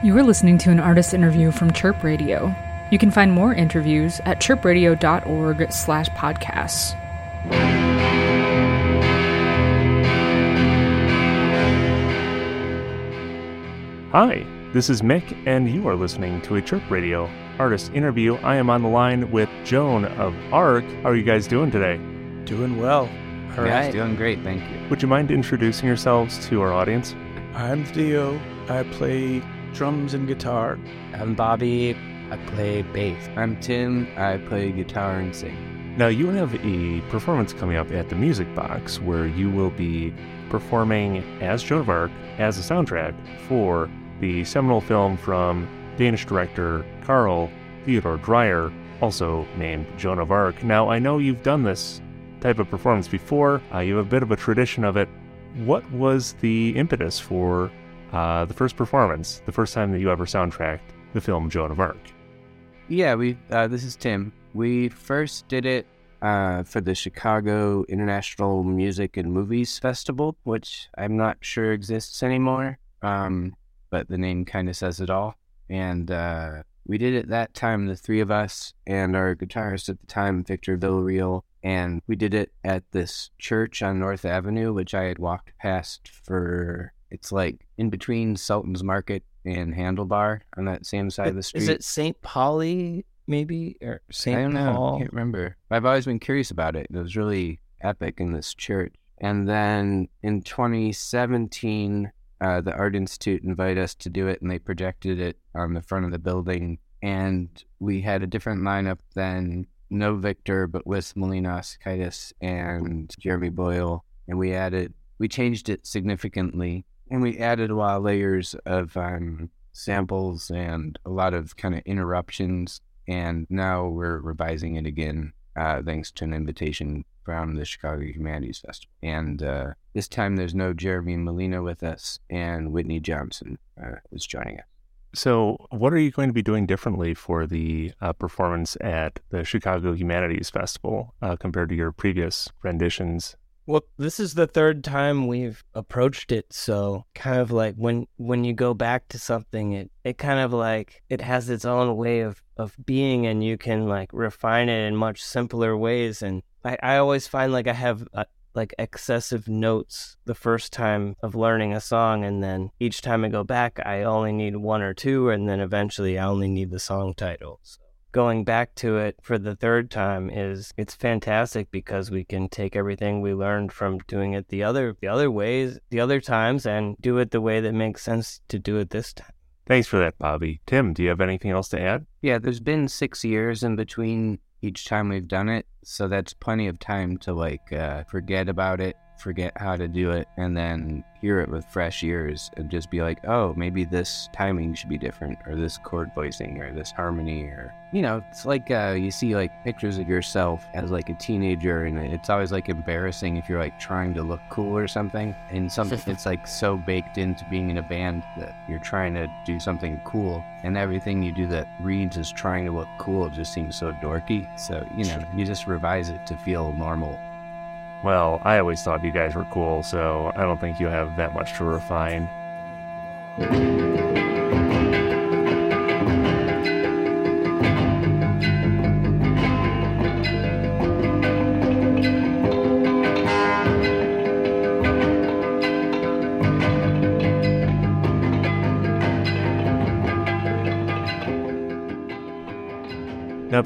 You are listening to an artist interview from Chirp Radio. You can find more interviews at chirpradio.org slash podcasts. Hi, this is Mick, and you are listening to a Chirp Radio artist interview. I am on the line with Joan of Arc. How are you guys doing today? Doing well. All yeah, doing great, thank you. Would you mind introducing yourselves to our audience? I'm Theo. I play drums and guitar. I'm Bobby. I play bass. I'm Tim. I play guitar and sing. Now, you have a performance coming up at the Music Box where you will be performing as Joan of Arc as a soundtrack for the seminal film from Danish director Carl Theodor Dreyer, also named Joan of Arc. Now, I know you've done this type of performance before, uh, you have a bit of a tradition of it. What was the impetus for uh, the first performance, the first time that you ever soundtracked the film Joan of Arc? Yeah, we. Uh, this is Tim. We first did it uh, for the Chicago International Music and Movies Festival, which I'm not sure exists anymore. Um, but the name kind of says it all. And uh, we did it that time, the three of us and our guitarist at the time, Victor Villarreal. And we did it at this church on North Avenue, which I had walked past for. It's like in between Sultan's Market and Handlebar on that same side of the street. Is it St. Pauli, maybe? Or I St. don't know. I Paul? can't remember. I've always been curious about it. It was really epic in this church. And then in 2017, uh, the Art Institute invited us to do it, and they projected it on the front of the building. And we had a different lineup than no Victor, but with Melina Ausikaitis and Jeremy Boyle. And we added, we changed it significantly, and we added a lot of layers of um, samples and a lot of kind of interruptions and now we're revising it again uh, thanks to an invitation from the Chicago Humanities Festival. And uh, this time there's no Jeremy Melina with us, and Whitney Johnson uh, is joining us. So, what are you going to be doing differently for the uh, performance at the Chicago Humanities Festival uh, compared to your previous renditions? Well, this is the third time we've approached it, so kind of like when when you go back to something, it it kind of like it has its own way of of being, and you can like refine it in much simpler ways. And I I always find like I have uh, like excessive notes the first time of learning a song, and then each time I go back, I only need one or two, and then eventually I only need the song title. So going back to it for the third time is it's fantastic because we can take everything we learned from doing it the other the other ways the other times and do it the way that makes sense to do it this time Thanks for that, Bobby. Tim, do you have anything else to add? Yeah, there's been six years in between each time we've done it, so that's plenty of time to like uh, forget about it, forget how to do it, and then hear it with fresh ears and just be like, oh, maybe this timing should be different, or this chord voicing, or this harmony, or you know, it's like uh, you see like pictures of yourself as like a teenager, and it's always like embarrassing if you're like trying to look cool or something, and something it's like so baked into being in a band that you're trying to do something cool, and everything you do that reads as trying to look cool just seems so dorky. So you know, you just revise it to feel normal. Well, I always thought you guys were cool, so I don't think you have that much to refine.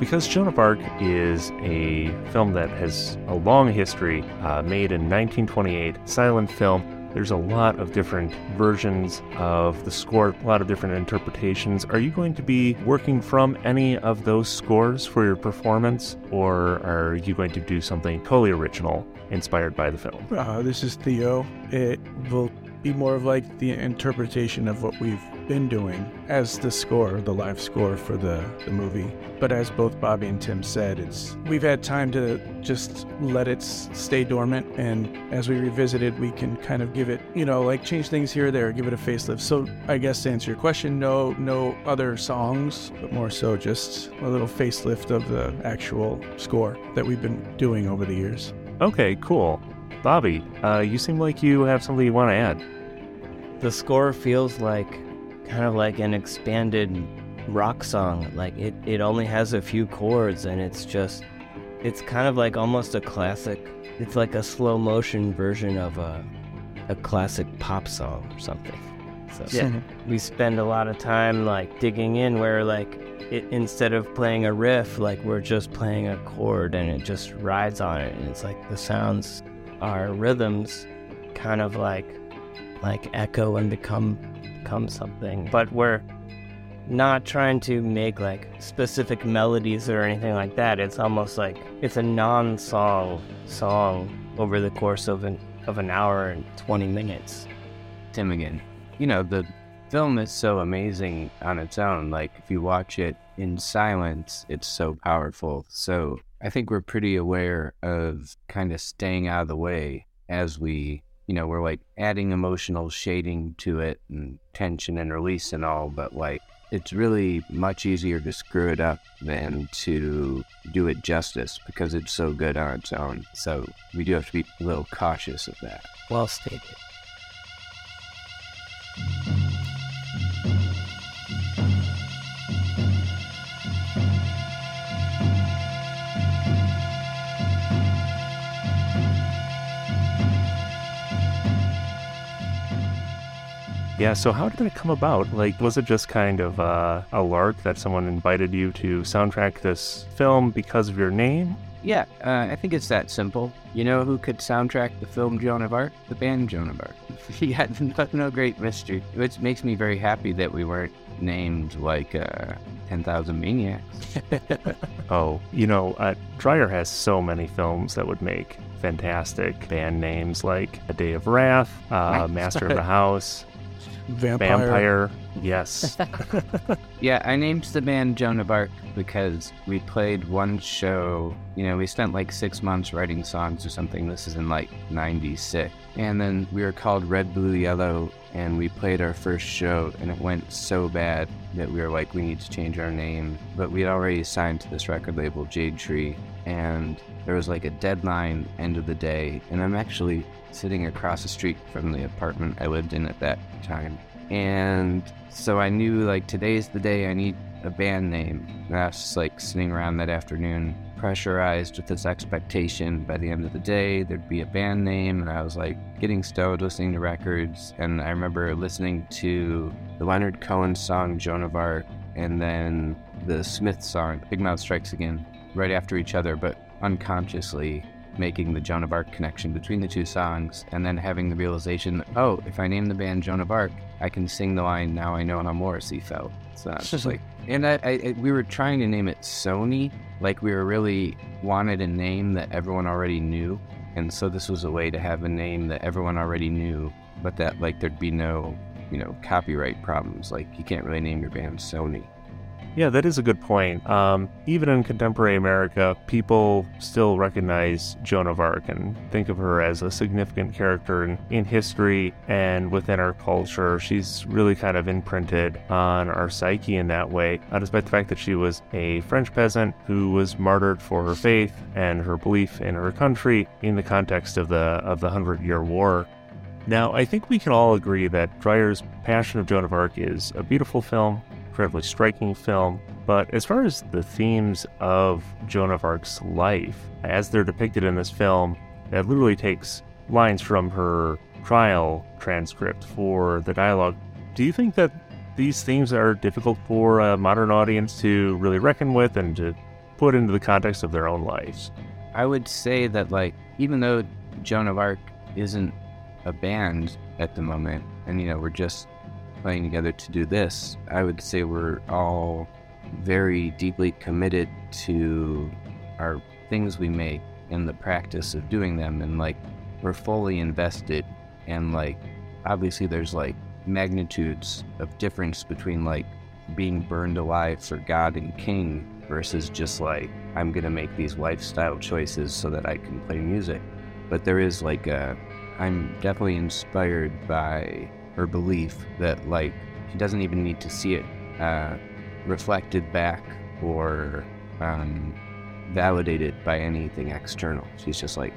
Because Joan of Arc is a film that has a long history, uh, made in 1928, silent film, there's a lot of different versions of the score, a lot of different interpretations. Are you going to be working from any of those scores for your performance, or are you going to do something totally original inspired by the film? Uh, this is Theo. It will be more of like the interpretation of what we've been doing as the score, the live score for the, the movie. But as both Bobby and Tim said, it's we've had time to just let it stay dormant, and as we revisit it, we can kind of give it, you know, like change things here or there, give it a facelift. So I guess to answer your question, no, no other songs, but more so just a little facelift of the actual score that we've been doing over the years. Okay, cool. Bobby, uh, you seem like you have something you want to add. the score feels like kind of like an expanded rock song. Like it, it only has a few chords and it's just it's kind of like almost a classic it's like a slow motion version of a a classic pop song or something. So Yeah. Mm-hmm. we spend a lot of time like digging in where like it, instead of playing a riff like we're just playing a chord and it just rides on it and it's like the sounds are rhythms kind of like like echo and become become something but we're not trying to make like specific melodies or anything like that it's almost like it's a non-song song over the course of an of an hour and 20 minutes Tim again. You know, the film is so amazing on its own. Like, if you watch it in silence, it's so powerful. So, I think we're pretty aware of kind of staying out of the way as we, you know, we're like adding emotional shading to it and tension and release and all, but like, it's really much easier to screw it up than to do it justice because it's so good on its own. So, we do have to be a little cautious of that. well stated Yeah, so how did it come about? Like, was it just kind of uh, a lark that someone invited you to soundtrack this film because of your name? Yeah, uh, I think it's that simple. You know who could soundtrack the film Joan of Arc? The band Joan of Arc. yeah, no, no great mystery. Which makes me very happy that we weren't named like uh, 10,000 Maniacs. Oh, you know, uh, Dreyer has so many films that would make fantastic band names like A Day of Wrath, uh, Master of the House, Vampire. Vampire. Yes. Yeah, I named the band Joan of Arc because we played one show. You know, we spent like six months writing songs or something. This is in like 96. And then we were called Red, Blue, Yellow, and we played our first show, and it went so bad that we were like, we need to change our name. But we had already signed to this record label, Jade Tree, and there was like a deadline end of the day. And I'm actually sitting across the street from the apartment I lived in at that time. And so I knew like today's the day I need a band name. And I was just like sitting around that afternoon, pressurized with this expectation by the end of the day there'd be a band name. And I was like getting stoned listening to records. And I remember listening to the Leonard Cohen song Joan of Arc and then the Smith song Big Mouth Strikes Again right after each other, but unconsciously making the Joan of Arc connection between the two songs, and then having the realization oh, if I name the band Joan of Arc, I can sing the line, Now I Know How Morrissey Felt. So it's just like, and I, I- we were trying to name it Sony, like we were really wanted a name that everyone already knew. And so this was a way to have a name that everyone already knew, but that like there'd be no, you know, copyright problems. Like you can't really name your band Sony. Yeah, that is a good point. Um, even in contemporary America, people still recognize Joan of Arc and think of her as a significant character in, in history and within our culture. She's really kind of imprinted on our psyche in that way, uh, despite the fact that she was a French peasant who was martyred for her faith and her belief in her country in the context of the of the Hundred Year War. Now, I think we can all agree that Dreyer's Passion of Joan of Arc is a beautiful film, incredibly striking film. But as far as the themes of Joan of Arc's life, as they're depicted in this film, that literally takes lines from her trial transcript for the dialogue. Do you think that these themes are difficult for a modern audience to really reckon with and to put into the context of their own lives? I would say that like even though Joan of Arc isn't a band at the moment, and you know we're just playing together to do this, I would say we're all very deeply committed to our things we make and the practice of doing them, and like we're fully invested. And like obviously there's like magnitudes of difference between like being burned alive for God and King versus just like I'm gonna make these lifestyle choices so that I can play music. But there is like a I'm definitely inspired by her belief that like she doesn't even need to see it uh, reflected back or um, validated by anything external. She's just like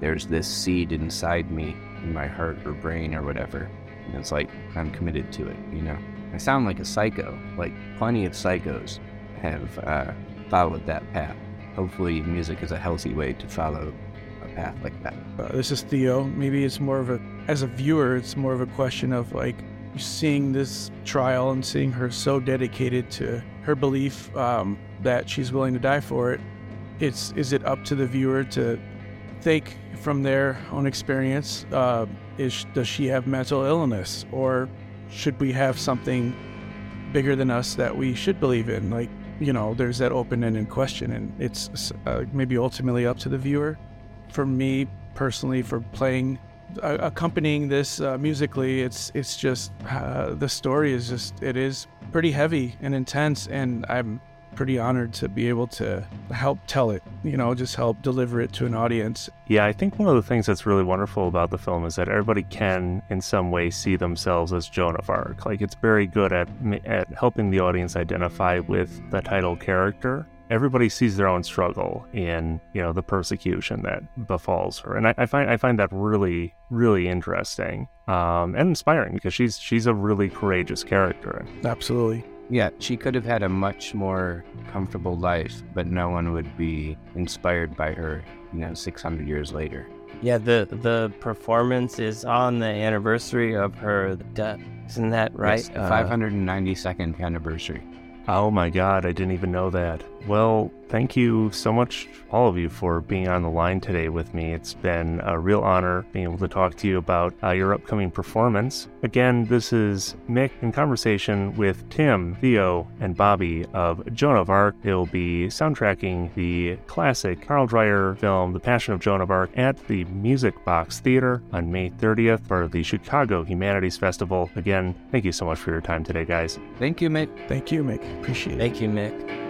there's this seed inside me in my heart or brain or whatever. And it's like I'm committed to it, you know. I sound like a psycho. Like plenty of psychos have uh, followed that path. Hopefully, music is a healthy way to follow a path like that. Uh, this is Theo. Maybe it's more of a, as a viewer, it's more of a question of like seeing this trial and seeing her so dedicated to her belief um, that she's willing to die for it. It's is it up to the viewer to think from their own experience? Uh, is does she have mental illness, or should we have something bigger than us that we should believe in? Like you know, there's that open-ended question, and it's uh, maybe ultimately up to the viewer. For me personally, for playing, uh, accompanying this uh, musically, it's it's just uh, the story is just it is pretty heavy and intense, and I'm pretty honored to be able to help tell it, you know, just help deliver it to an audience. Yeah, I think one of the things that's really wonderful about the film is that everybody can, in some way, see themselves as Joan of Arc. Like, it's very good at, at helping the audience identify with the title character. Everybody sees their own struggle in, you know, the persecution that befalls her, and I, I find I find that really, really interesting um, and inspiring because she's she's a really courageous character. Absolutely. Yeah, she could have had a much more comfortable life, but no one would be inspired by her, you know, 600 years later. Yeah, the the performance is on the anniversary of her death. Isn't that right? Yes, the 592nd anniversary. Oh my god, I didn't even know that. Well, thank you so much, all of you, for being on the line today with me. It's been a real honor being able to talk to you about uh, your upcoming performance. Again, this is Mick in conversation with Tim, Theo, and Bobby of Joan of Arc. They'll be soundtracking the classic Carl Dreyer film, The Passion of Joan of Arc, at the Music Box Theater on May 30th, for the Chicago Humanities Festival. Again, thank you so much for your time today, guys. Thank you, Mick. Thank you, Mick. Appreciate it. Thank you, Mick.